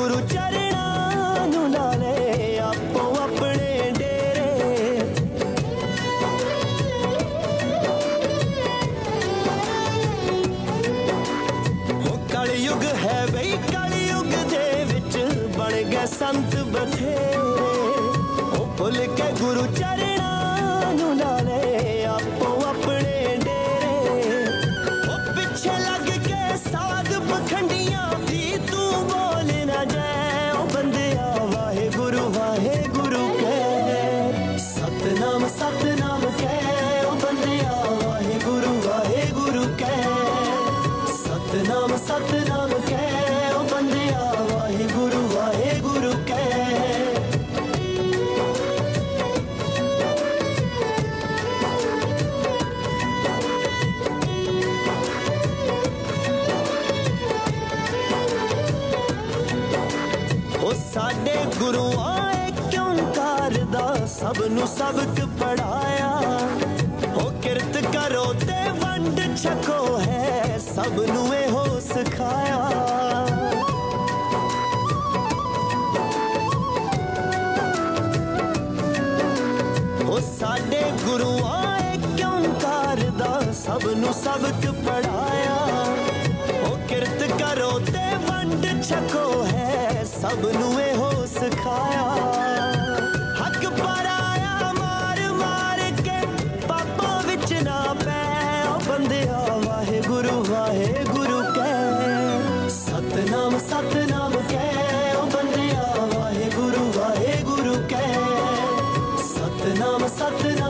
गुरु अपना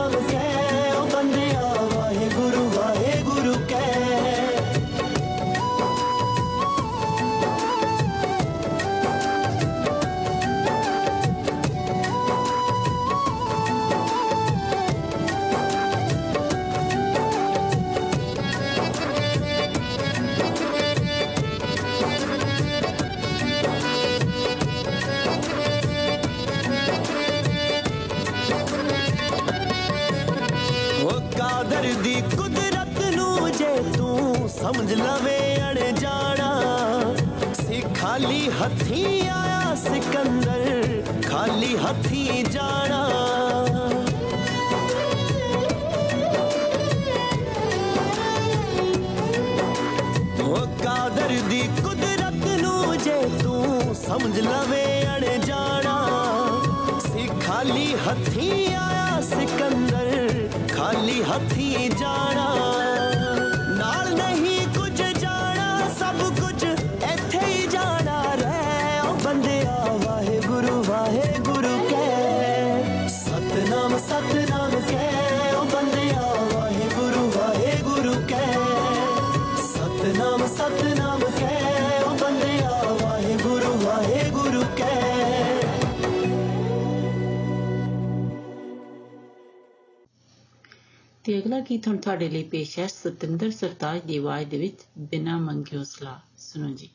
ਪੇਸ਼ ਹੈ ਸਤਿੰਦਰ ਸਰਤਾਜ ਦੀ ਆਵਾਜ਼ ਦੇ ਵਿੱਚ ਬਿਨਾ ਮੰਗਿਓ ਸਲਾਹ ਸੁਣੋ ਜੀ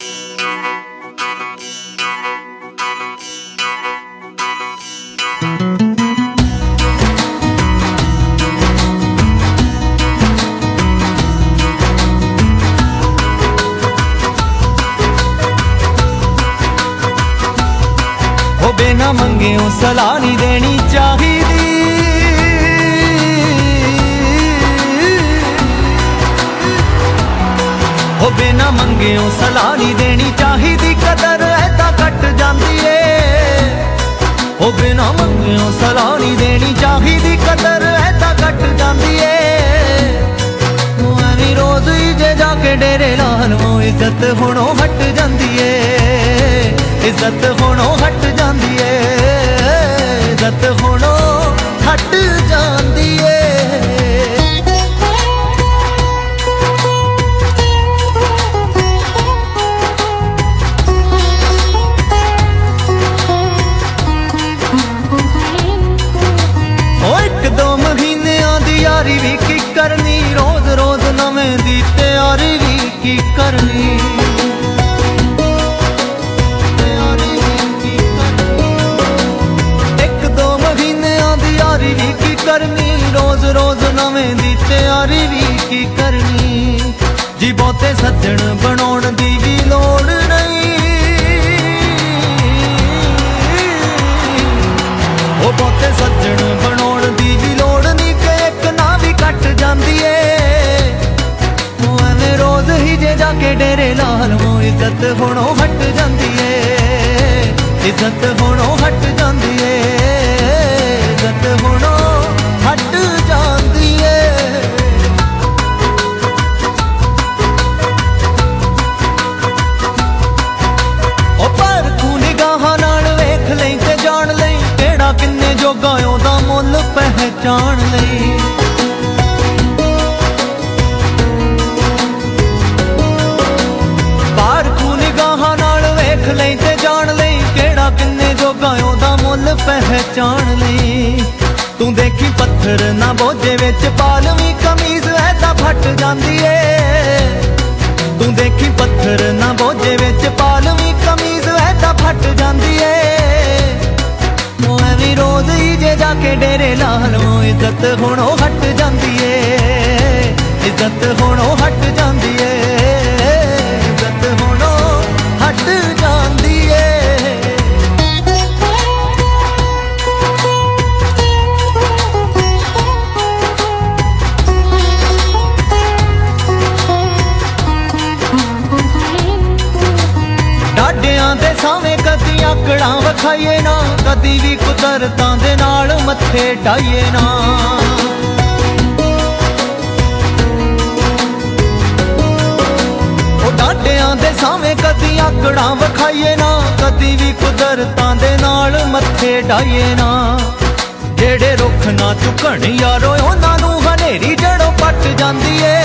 ਉਹ ਬਿਨਾ ਮੰਗਿਓ ਸਲਾਹ ਨਹੀਂ ਦੇਣੀ ਚਾਹੀਦੀ ਬਿਨਾ ਮੰਗਿਓ ਸਲਾਹ ਨਹੀਂ ਦੇਣੀ ਚਾਹੀਦੀ, ਕਦਰ ਐਦਾਂ ਕੱਟ ਜਾਂਦੀ ਏ। ਉਹ ਬਿਨਾ ਮੰਗਿਓ ਸਲਾਹ ਨਹੀਂ ਦੇਣੀ ਚਾਹੀਦੀ, ਕਦਰ ਐਦਾਂ ਕੱਟ ਜਾਂਦੀ ਏ। ਉਹ ਐਵੇਂ ਰੋਜ਼ ਹੀ ਜੇ ਜਾ ਕੇ ਡੇਰੇ ਲਾਲਵੋ ਇੱਜ਼ਤ ਹੁਣੋਂ ਹਟ ਜਾਂਦੀ ਏ। ਇੱਜ਼ਤ ਹੁਣੋਂ ਹਟ ਜਾਂਦੀ ਏ। ਇੱਜ਼ਤ ਹੁਣੋਂ ਹਟ ਜਾਂਦੀ ਨਵੇਂ ਦੀ ਤਿਆਰੀ ਵੀ ਕੀ ਕਰਨੀ? ਜੀ ਬਹੁਤੇ ਸੱਜਣ ਬਣਾਉਣ ਦੀ ਵੀ ਲੋੜ ਨਹੀਂ। ਉਹ ਬਹੁਤੇ ਸੱਜਣ ਬਣਾਉਣ ਦੀ ਵੀ ਲੋੜ ਨਹੀਂ ਕਿ ਇੱਕ ਨਾ ਵੀ ਕੱਟ ਜਾਂਦੀ ਏ। ਉਹ ਐਵੇਂ ਰੋਜ਼ ਹੀ ਜੇ ਜਾ ਕੇ ਡੇਰੇ ਲਾ ਲਵੋ ਇੱਜ਼ਤ ਹੁਣੋਂ ਹਟ ਜਾਂਦੀ ਏ। ਇੱਜ਼ਤ ਹੁਣੋਂ ਹਟ ਜਾਂਦੀ ਏ। ਇੱਜ਼ਤ ਹੁਣੋਂ ਪਹਿਚਾਣ ਲਈ। ਪਰ ਤੂੰ ਨਿਗਾਹਾਂ ਨਾਲ ਵੇਖ ਲਈ ਤੇ ਜਾਣ ਲਈ ਕਿਹੜਾ ਕਿੰਨੇ ਜੋਗਾ ਉਹਦਾ ਮੁੱਲ ਪਹਿਚਾਣ ਲਈ। ਤੂੰ ਦੇਖੀ ਪੱਥਰ ਨਾ ਬੋਝੇ ਵਿੱਚ ਪਾਲਵੀਂ ਕਮੀਜ਼ ਐਦਾਂ ਫਟ ਜਾਂਦੀ ਏ। ਤੂੰ ਦੇਖੀ ਪੱਥਰ ਨਾ ਬੋਝੇ ਵਿੱਚ ਪਾਲਵੀਂ ਕਮੀਜ਼ ਐਦਾਂ ਫਟ ਜਾਂਦੀ ਏ। ਉਹ ਐਵੇਂ ਰੋਜ਼ ਹੀ ਜੇ ਜਾ ਕੇ ਡੇਰੇ ਲਾ ਲਵੋ ਇੱਜ਼ਤ ਹੁਣੋਂ ਹਟ ਜਾਂਦੀ ਏ। ਇੱਜ਼ਤ ਹੁਣੋਂ ਹਟ ਜਾਂਦੀ ਏ। ਇੱਜ਼ਤ ਹੁਣੋਂ ਹਟ ਜਾਂਦੀ ਏ। ਡਾਡਿਆਂ ਦੇ ਸਾਵੇਂ ਕਦੀ ਆਕੜਾਂ ਵਖਾਈਏ ਨਾ, ਕਦੀ ਵੀ ਕੁਦਰਤਾਂ ਦੇ ਨਾਲ ਮੱਥੇ ਢਾਈਏ ਨਾ। ਉਹ ਡਾਡਿਆਂ ਦੇ ਸਾਵੇਂ ਕਦੀ ਆਕੜਾਂ ਵਖਾਈਏ ਨਾ, ਕਦੀ ਵੀ ਕੁਦਰਤਾਂ ਦੇ ਨਾਲ ਮੱਥੇ ਢਾਈਏ ਨਾ। ਜਿਹੜੇ ਰੁੱਖ ਨਾ ਝੁਕਣ ਯਾਰੋ, ਉਹਨਾਂ ਨੂੰ ਹਨੇਰੀ ਜੜੋਂ ਪੱਟ ਜਾਂਦੀ ਏ।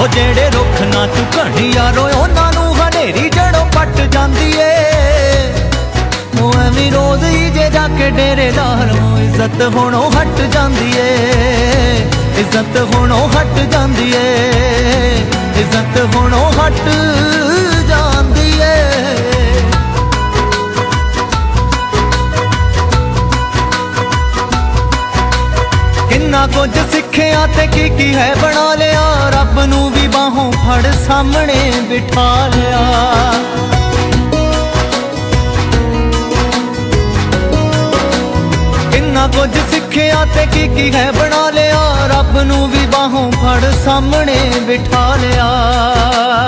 ਉਹ ਜਿਹੜੇ ਰੁੱਖ ਨਾ ਝੁਕਣ ਯਾਰੋ, ਉਹਨਾਂ ਨੂੰ ਹਨੇਰੀ ਜੜੋਂ ਪੱਟ ਜਾਂਦੀ ਏ। ਉਹ ਐਵੇਂ ਰੋਜ਼ ਹੀ ਜੇ ਜਾ ਕੇ ਡੇਰੇ ਲਾਲੋਂ ਇੱਜ਼ਤ ਹੁਣੋਂ ਹਟ ਜਾਂਦੀ ਏ। ਇੱਜ਼ਤ ਹੁਣੋਂ ਹਟ ਜਾਂਦੀ ਏ। ਇੱਜ਼ਤ ਹੁਣੋਂ ਹਟ ਕਿੰਨਾ ਕੁਝ ਸਿੱਖਿਆ ਤੇ ਕੀ ਕੀ ਹੈ ਬਣਾ ਲਿਆ। ਰੱਬ ਨੂੰ ਵੀ ਬਾਹੋਂ ਫੜ ਸਾਹਮਣੇ ਬਿਠਾ ਲਿਆ। ਕਿੰਨਾ ਕੁਝ ਸਿੱਖਿਆ ਤੇ ਕੀ ਕੀ ਹੈ ਬਣਾ ਲਿਆ। ਰੱਬ ਨੂੰ ਵੀ ਬਾਹੋਂ ਫੜ ਸਾਹਮਣੇ ਬਿਠਾ ਲਿਆ।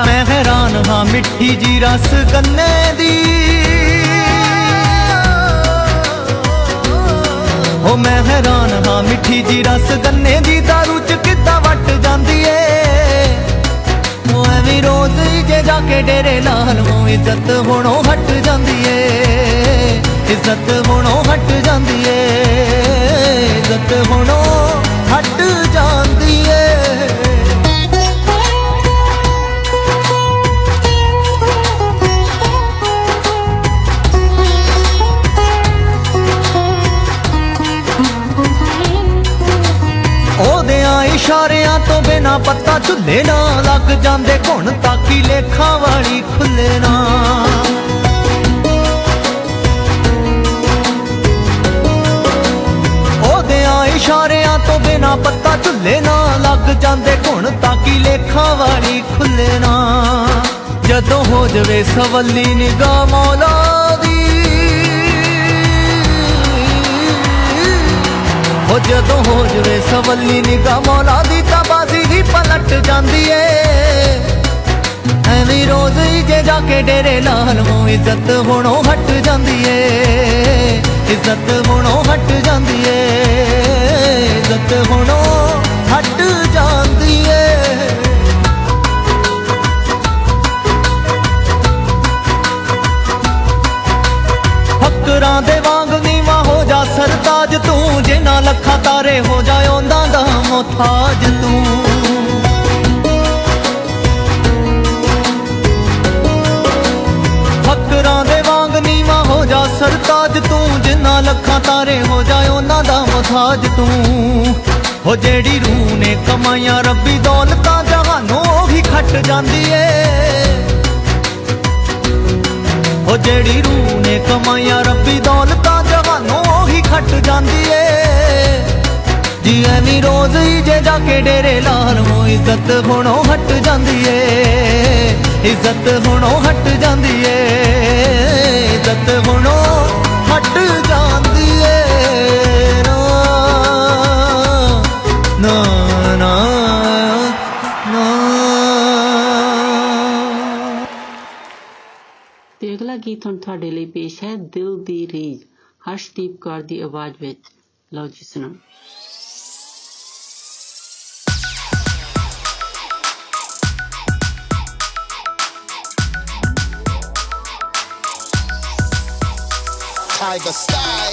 ਮੈਂ ਹੈਰਾਨ ਹਾਂ ਮਿੱਠੀ ਜੀ ਰਸ ਗੰਨੇ ਦੀ। ਉਹ ਮੈਂ ਹੈਰਾਨ ਹਾਂ, ਮਿੱਠੀ ਜੀ ਰਸ ਗੰਨੇ ਦੀ ਦਾਰੂ ਚ ਕਿੱਦਾਂ ਵੱਟ ਜਾਂਦੀ ਏ। ਉਹ ਐਵੇਂ ਰੋਜ਼ ਹੀ ਜੇ ਜਾ ਕੇ ਡੇਰੇ ਲਾਲਵੋਂ ਇੱਜ਼ਤ ਹੁਣੋਂ ਹਟ ਜਾਂਦੀ ਏ। ਇੱਜ਼ਤ ਹੁਣੋਂ ਹਟ ਜਾਂਦੀ ਏ, ਇੱਜ਼ਤ ਹੁਣੋਂ ਹਟ ਜਾਂਦੀ ਇਸ਼ਾਰਿਆਂ ਤੋਂ ਬਿਨਾ ਪੱਤਾ ਝੁੱਲੇ ਨਾ ਲੱਗ ਜਾਂਦੇ ਘੁਣ ਤਾਕੀ ਲੇਖਾਂ ਵਾਲੀ ਖੁੱਲੇ ਨਾ। ਉਹਦਿਆਂ ਇਸ਼ਾਰਿਆਂ ਤੋਂ ਬਿਨਾ ਪੱਤਾ ਝੁੱਲੇ ਨਾ ਲੱਗ ਜਾਂਦੇ ਘੁਣ ਤਾਕੀ ਲੇਖਾਂ ਵਾਲੀ ਖੁੱਲੇ ਨਾ। ਜਦੋਂ ਹੋ ਜਵੇ ਸਵੱਲੀ ਨਿਗਾਹ ਮੌਲਾ ਹੋ ਜਦੋਂ ਹੋ ਜਵੇ ਸਵੱਲੀ ਨਿਗਾਹ ਮੌਲਾ ਦੀ ਤਾਂ ਬਾਜ਼ੀ ਹੀ ਪਲਟ ਜਾਂਦੀ ਏ। ਐਵੇਂ ਰੋਜ਼ ਹੀ ਜੇ ਜਾ ਕੇ ਡੇਰੇ ਲਾਲ ਮੋ ਇੱਜ਼ਤ ਹੁਣੋਂ ਹਟ ਜਾਂਦੀ ਏ। ਇੱਜ਼ਤ ਹੁਣੋਂ ਹਟ ਜਾਂਦੀ ਏ। ਇੱਜ਼ਤ ਹੁਣੋਂ ਹਟ ਜਾਂਦੀ ਏ। ਫਕਰਾਂ ਦੇ ਲੱਖਾਂ ਤਾਰੇ ਹੋ ਜਾ ਉਹਨਾਂ ਦਾ ਮੁਹਤਾਜ ਤੂੰ। ਫਕਰਾਂ ਦੇ ਵਾਂਗ ਨੀਵਾ ਹੋ ਜਾ, ਸਰਤਾਜ ਤੂੰ ਜਿਨ੍ਹਾਂ ਲੱਖਾਂ ਤਾਰੇ ਹੋ ਜਾ ਉਹਨਾਂ ਦਾ ਮੁਹਤਾਜ ਤੂੰ। ਹੋ ਜਿਹੜੀ ਰੂਹ ਨੇ ਕਮਾਈਆਂ, ਰੱਬੀ ਦੌਲਤਾਂ ਜਹਾਨੋਂ ਉਹੀ ਖੱਟ ਜਾਂਦੀ ਏ। ਉਹ ਜਿਹੜੀ ਰੂਹ ਨੇ ਕਮਾਈਆਂ, ਰੱਬੀ ਦੌਲਤਾਂ ਜਹਾਨੋਂ ਉਹੀ ਖੱਟ ਜਾਂਦੀ ਏ। ਜੀ ਐਵੇਂ ਰੋਜ਼ ਹੀ, ਜੇ ਜਾ ਕੇ ਡੇਰੇ ਲਾਲ ਮੋ ਇੱਜ਼ਤ ਹੁਣੋਂ ਹਟ ਜਾਂਦੀ ਏ। ਇੱਜ਼ਤ ਹੁਣੋਂ ਹਟ ਜਾਂਦੀ ਏ। ਇੱਜ਼ਤ ਹੁਣੋਂ ਹਟ ਜਾਂਦੀ ਏ। ਨਾ ਨਾ ਨਾ ਨਾ। ਤੇ ਅਗਲਾ ਗੀਤ ਹੁਣ ਤੁਹਾਡੇ ਲਈ ਪੇਸ਼ ਹੈ ਦਿਲ ਦੀ ਰੀਝ। ਹਰਸ਼ਦੀਪ ਕੌਰ ਦੀ ਆਵਾਜ਼ ਵਿੱਚ। ਲਓ ਜੀ ਸੁਣੋ Tiger style.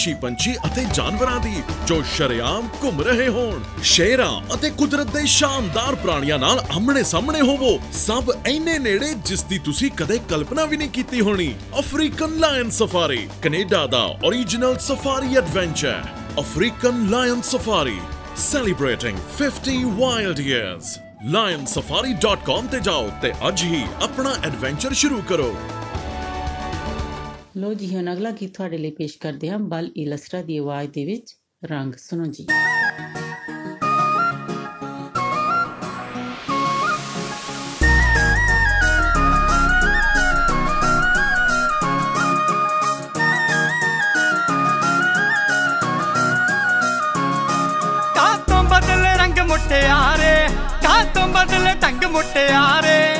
ਵਿਦੇਸ਼ੀ ਪੰਛੀ ਅਤੇ ਜਾਨਵਰਾਂ ਦੀ, ਜੋ ਸ਼ਰੇਆਮ ਘੁੰਮ ਰਹੇ ਹੋਣ। ਸ਼ੇਰਾਂ ਅਤੇ ਕੁਦਰਤ ਦੇ ਸ਼ਾਨਦਾਰ ਪ੍ਰਾਣੀਆਂ ਨਾਲ ਆਮਣੇ ਸਾਹਮਣੇ ਹੋਵੋ। ਸਭ ਇੰਨੇ ਨੇੜੇ ਜਿਸ ਦੀ ਤੁਸੀਂ ਕਦੇ ਕਲਪਨਾ ਵੀ ਨਹੀਂ ਕੀਤੀ ਹੋਣੀ। ਅਫਰੀਕਨ ਲਾਇਨ ਸਫਾਰੀ, ਕੈਨੇਡਾ ਦਾ origignal safari adventure African lion safari, celebrating 50 wild years lionsafari.com ਤੇ ਜਾਓ ਤੇ ਅੱਜ ਹੀ ਆਪਣਾ ਐਡਵੈਂਚਰ ਸ਼ੁਰੂ ਕਰੋ। ਲੋ ਜੀ, ਹੁਣ ਅਗਲਾ ਗੀਤ ਤੁਹਾਡੇ ਲਈ ਪੇਸ਼ ਕਰਦੇ ਹਾਂ, ਬਲ ਇਲਸਟਰਾ ਦੀ ਆਵਾਜ਼ ਦੇ ਵਿੱਚ, ਰੰਗ ਸੁਣੋ ਜੀ। ਕਾ ਤੋਂ ਬਦਲ ਰੰਗ ਮੁਟਿਆਰੇ ਕਾ ਤੋਂ ਬਦਲ ਢੰਗ ਮੁਟਿਆਰੇ ਮੁਟਿਆਰੇ?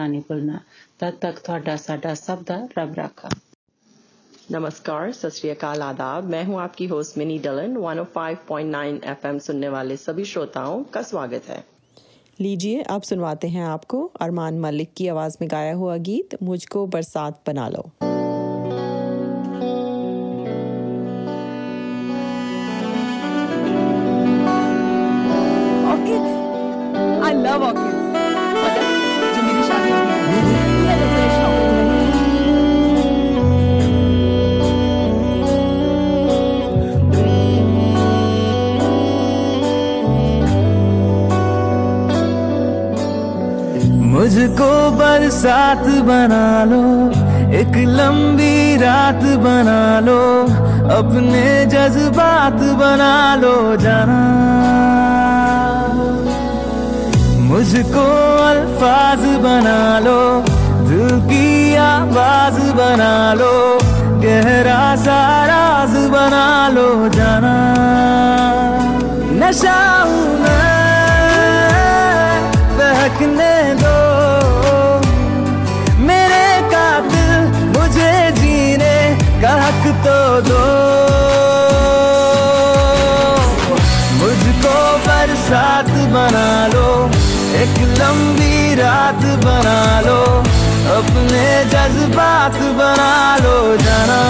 ਰੀਜ਼ਨ ਸੁਣਨਾ ਨਹੀਂ ਭੁੱਲਣਾ ਤਦ ਤੱਕ ਤੁਹਾਡਾ ਸਾਡਾ ਸਭ ਦਾ ਰੱਬ ਰਾਖਾ नमस्कार सत श्री अकाल आदाब मैं हूं आपकी होस्ट मिनी डलन 105.9 एफएम सुनने वाले सभी श्रोताओं का स्वागत है लीजिए अब सुनवाते हैं आपको अरमान मलिक की आवाज में गाया हुआ गीत मुझको बरसात बना लो ऑर्किड्स आई लव मुझको बरसात बना लो, एक लंबी रात बना लो, अपने जज्बात बना लो जाना। मुझको अल्फाज बना लो, दिल की आवाज़ बना लो, गहरा सा राज बना लो जाना। नशा मैं। बहकने दो। मेरे कातिल मुझे जीने का हक तो दो। मुझको बरसात बना लो, एक लंबी रात बना लो, अपने जज्बात बना लो जाना।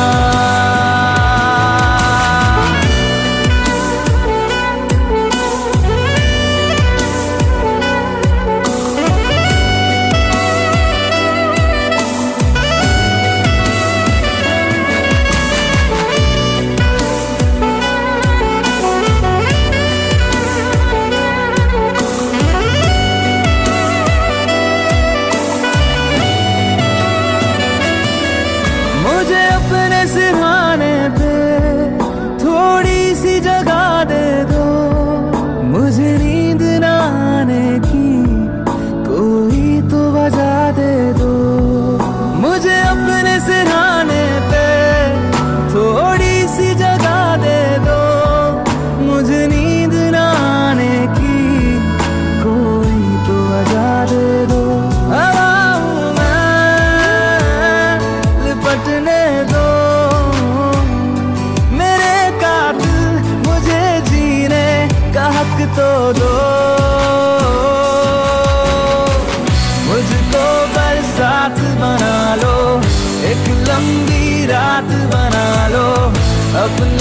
अपने जज्बात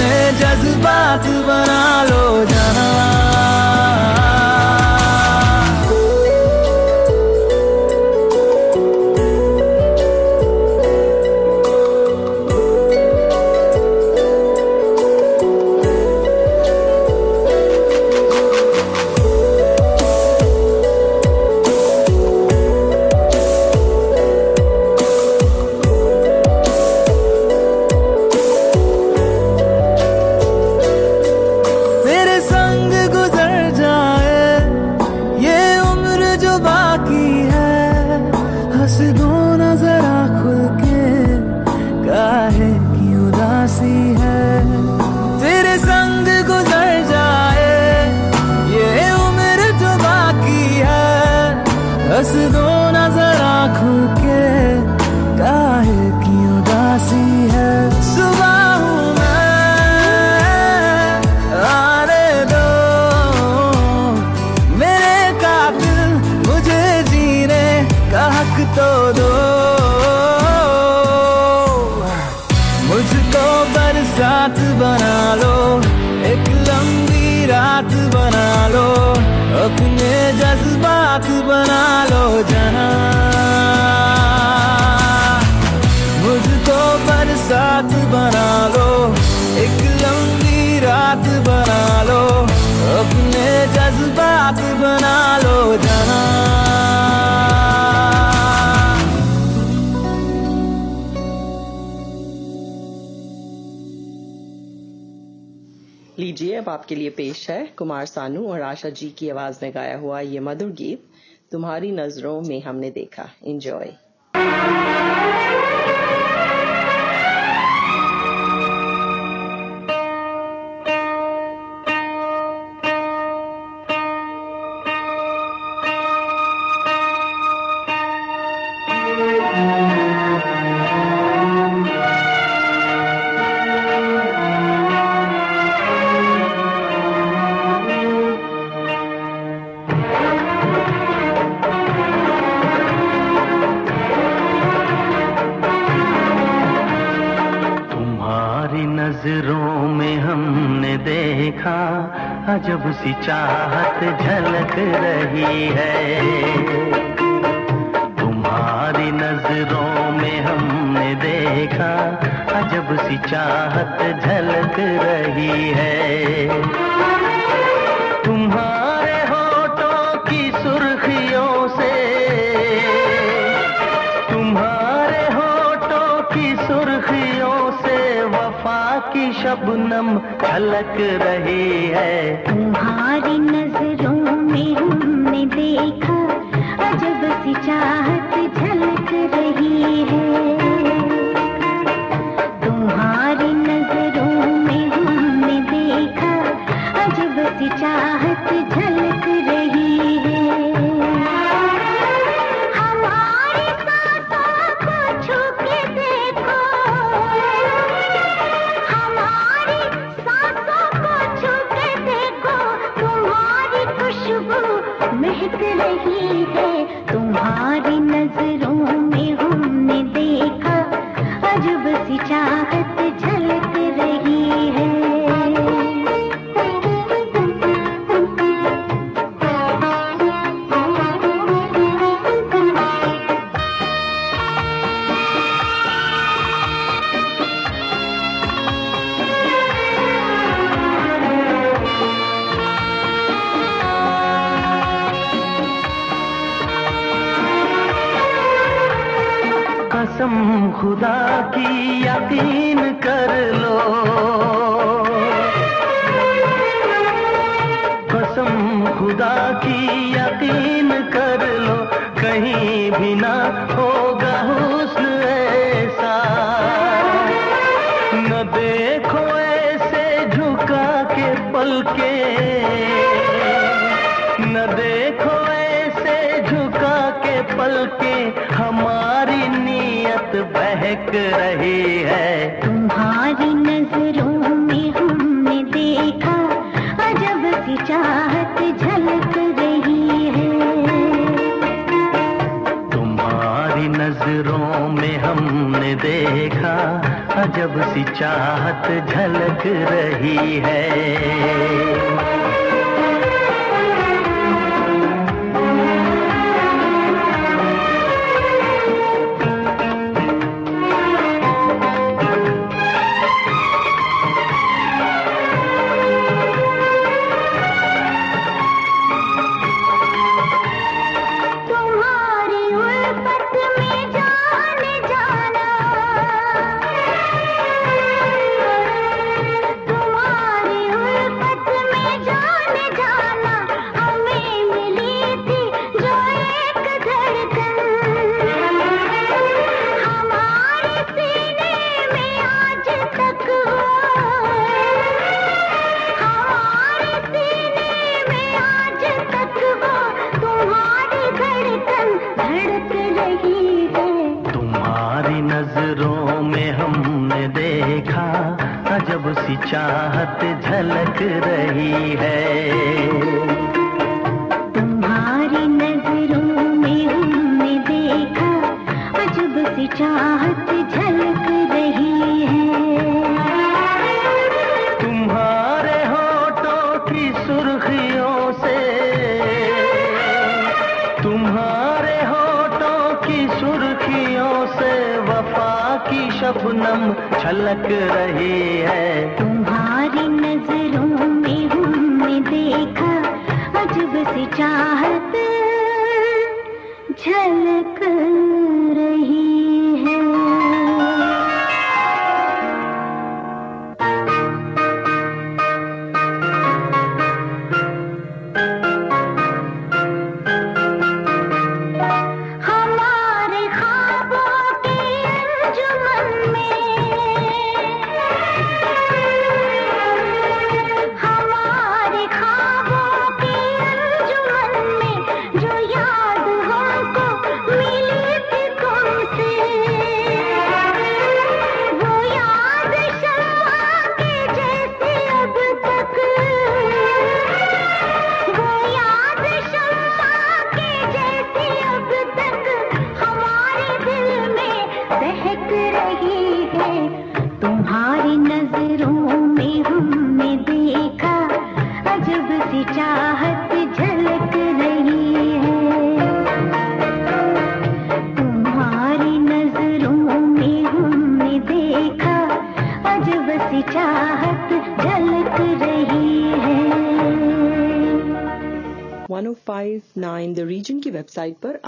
जज्बात बना लो जाना लीजिए, अब आपके लिए पेश है कुमार सानू और आशा जी की आवाज़ में गाया हुआ ये मधुर गीत, तुम्हारी नज़रों में हमने देखा। एंजॉय सी चाहत झलक रही है।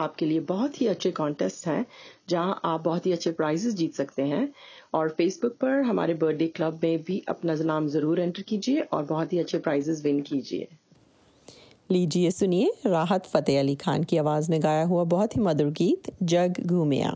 आपके लिए बहुत ही अच्छे कॉन्टेस्ट हैं, जहाँ आप बहुत ही अच्छे प्राइजेस जीत सकते हैं। और फेसबुक पर हमारे बर्थडे क्लब में भी अपना नाम ज़रूर एंटर कीजिए और बहुत ही अच्छे प्राइजेस विन कीजिए। लीजिए, सुनिए राहत फतेह अली खान की आवाज़ में गाया हुआ बहुत ही मधुर गीत, जग घूमिया।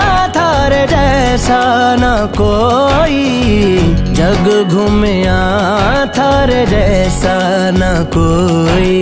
थारे जैसा ना कोई। जग घूमया थारे जैसा ना कोई।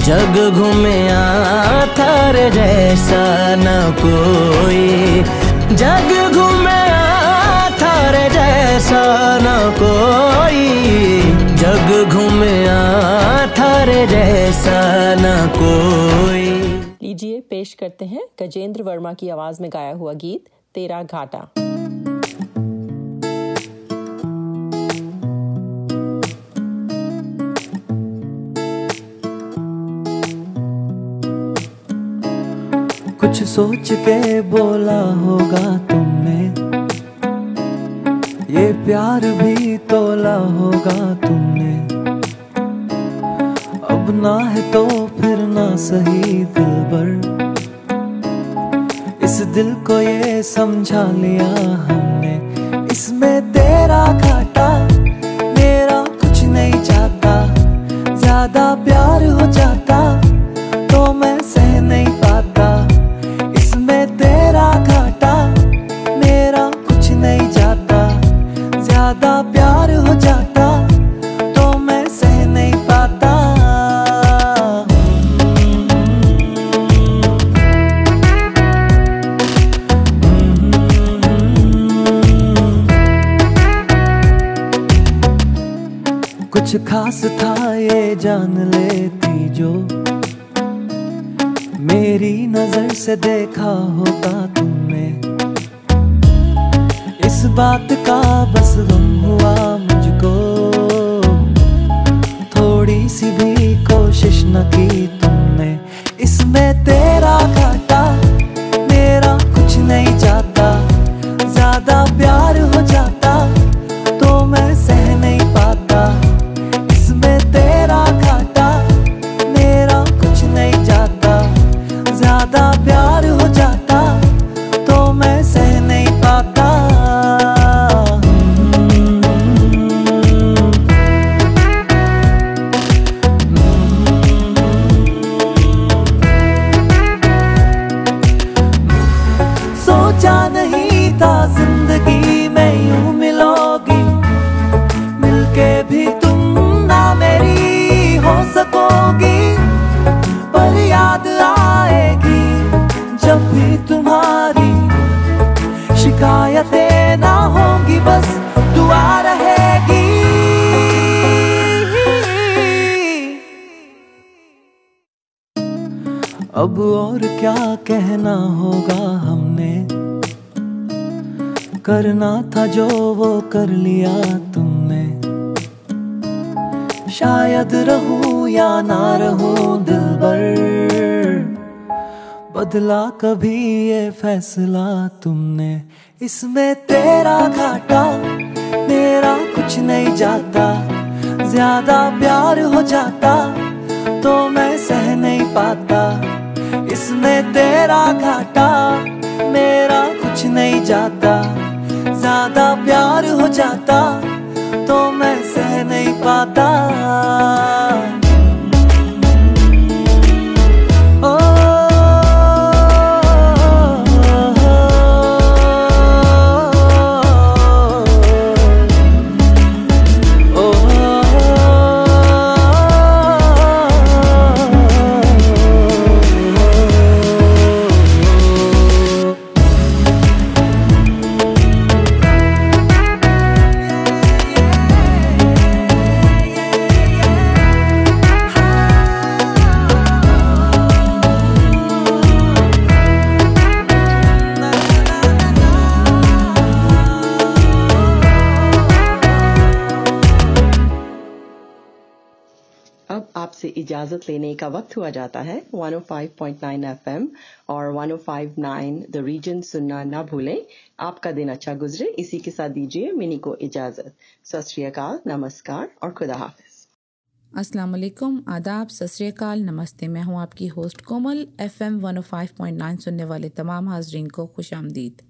जग घूमे थारे जैसा न कोई। जग घूमे थारे जैसा न कोई। जग घूमे थारे जैसा न कोई। लीजिए पेश करते हैं गजेंद्र वर्मा की आवाज़ में गाया हुआ गीत, तेरा घाटा। कुछ सोच के बोला होगा तुमने। ये प्यार भी तोला होगा तुमने। अब ना है तो फिर ना सही दिल बर इस दिल को ये समझा लिया है। देखा होता क्या कहना होगा हमने? करना था जो वो कर लिया तुमने। शायद रहूँ या ना रहूँ दिल भर, बदला कभी ये फैसला तुमने। इसमें तेरा घाटा, मेरा कुछ नहीं जाता। ज़्यादा प्यार हो जाता तो मैं सह नहीं पाता। इसमें तेरा घाटा, मेरा कुछ नहीं जाता। ज़्यादा प्यार हो जाता तो मैं सह नहीं पाता। आपसे इजाज़त लेने का वक्त हुआ जाता है। 105.9 एफएम और 105.9 द रीजन सुनना ना भूलें। आपका दिन अच्छा गुजरे। इसी के साथ दीजिए मिनी को इजाज़त। सत नमस्कार और खुदा हाफिज। अस्सलाम वालेकुम। आदाब। सत नमस्ते। मैं हूँ आपकी होस्ट कोमल। एफएम 105.9 सुनने वाले तमाम हाजरीन को खुश आमदीद।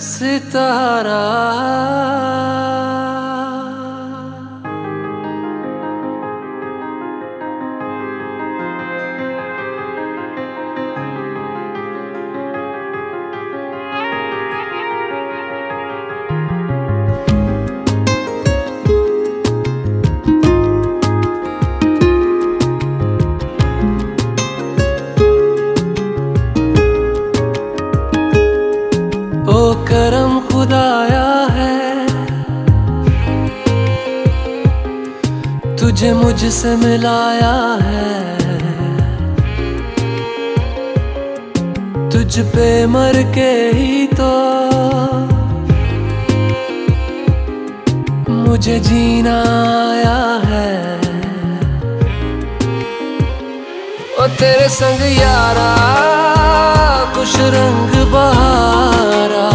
सितारा तुझे मुझसे मिलाया है। तुझ पे मर के ही तो मुझे जीना आया है। ओ तेरे संग यारा कुछ रंग बहारा,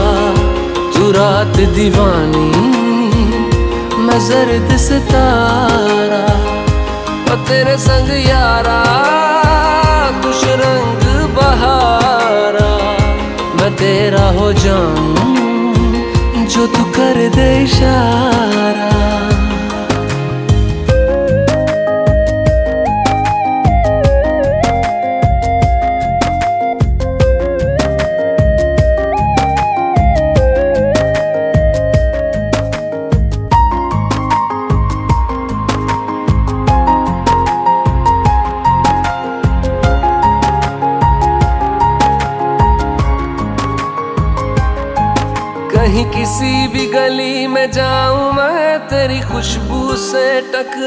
तू रात दीवानी जर्द सितारा और तेरे संग यारा कुछ रंग बहारा। मैं तेरा हो जाऊँ, जो तू कर दे इशारा।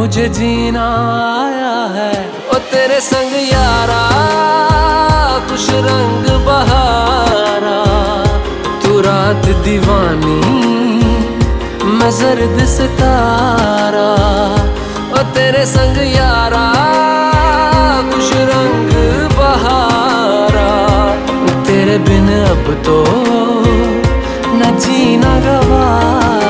मुझे जीना आया है। ओ तेरे संग यारा कुछ रंग बहारा। तू रात दीवानी, मैं जर्द सितारा। ओ तेरे संग यारा कुछ रंग बहारा। तेरे बिन अब तो न जीना गवारा।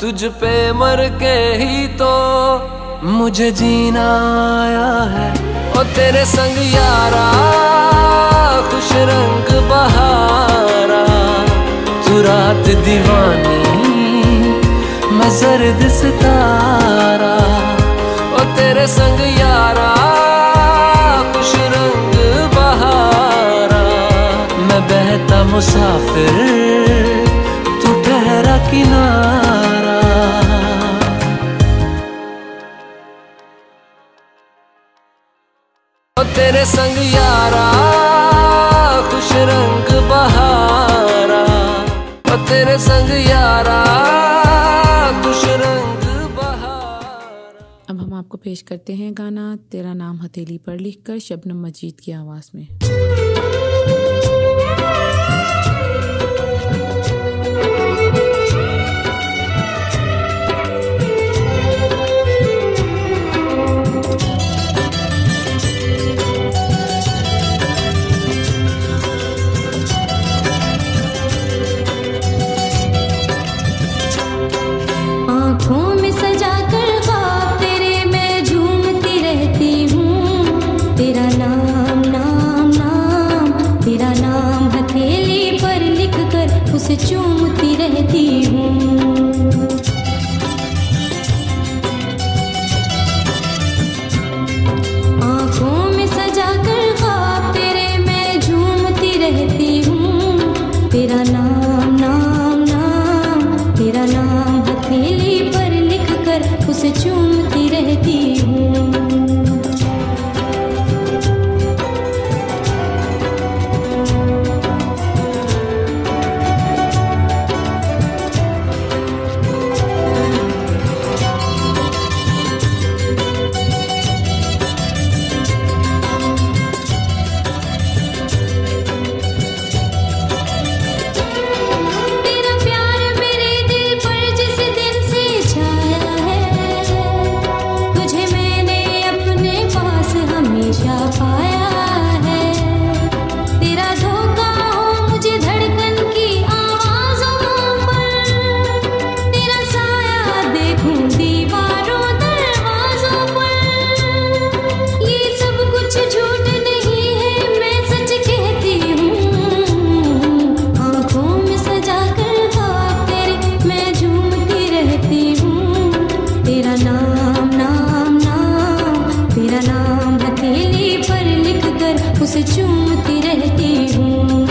तुझ पे मर के ही तो मुझे जीना आया है। ओ तेरे संग यारा, खुश रंग बहारा। तू रात दीवानी, मैं जर्द सितारा। ओ तेरे संग यारा, खुश रंग बहारा। मैं बहता मुसाफिर, तू ठहरा किनारा। तेरे संग यारा, खुश रंग बहारा। तेरे संग यारा, खुश रंग बहारा। अब हम आपको पेश करते हैं गाना। तेरा नाम हथेली पर लिखकर शबनम मजीद की आवाज़ में। तेरा नाम हथेली पर लिख कर उसे चूमती रहती हूँ।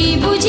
Пути будет.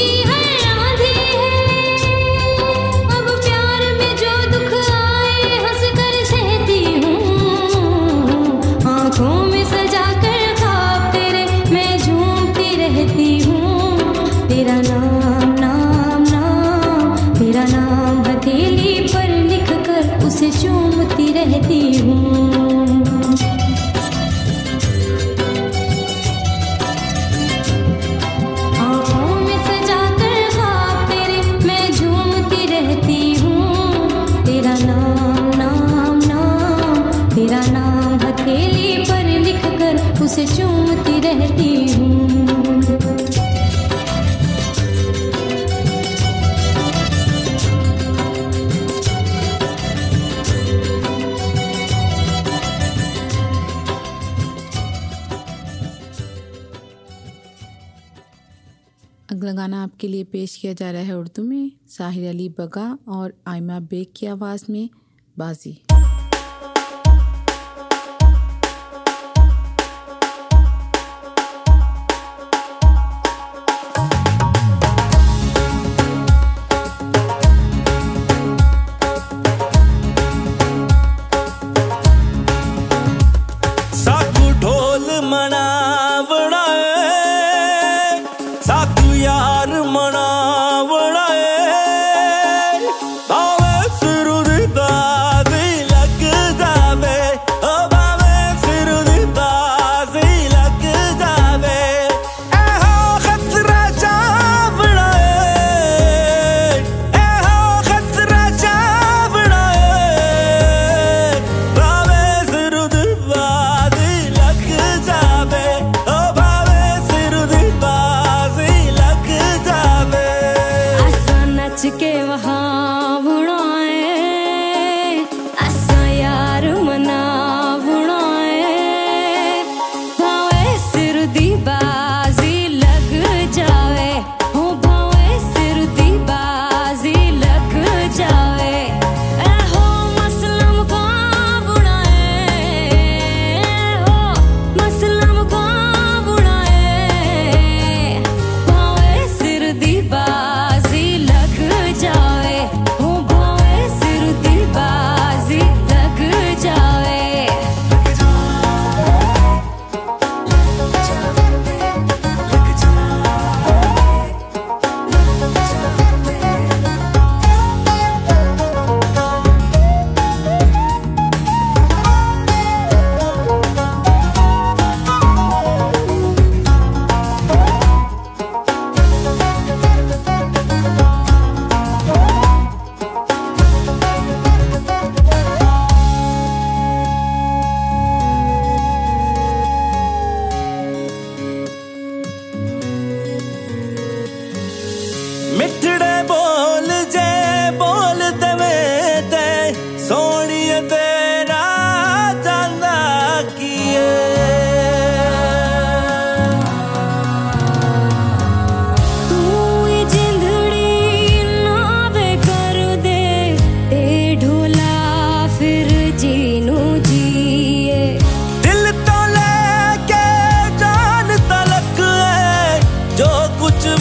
आपके लिए पेश किया जा रहा है उर्दू में। साहिर अली बगा और आयमा बेग की आवाज़ में बाजी।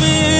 me.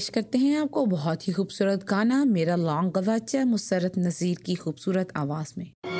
पेश करते हैं आपको बहुत ही खूबसूरत गाना, मेरा लॉन्ग गवाचा मुसरत नज़ीर की खूबसूरत आवाज़ में।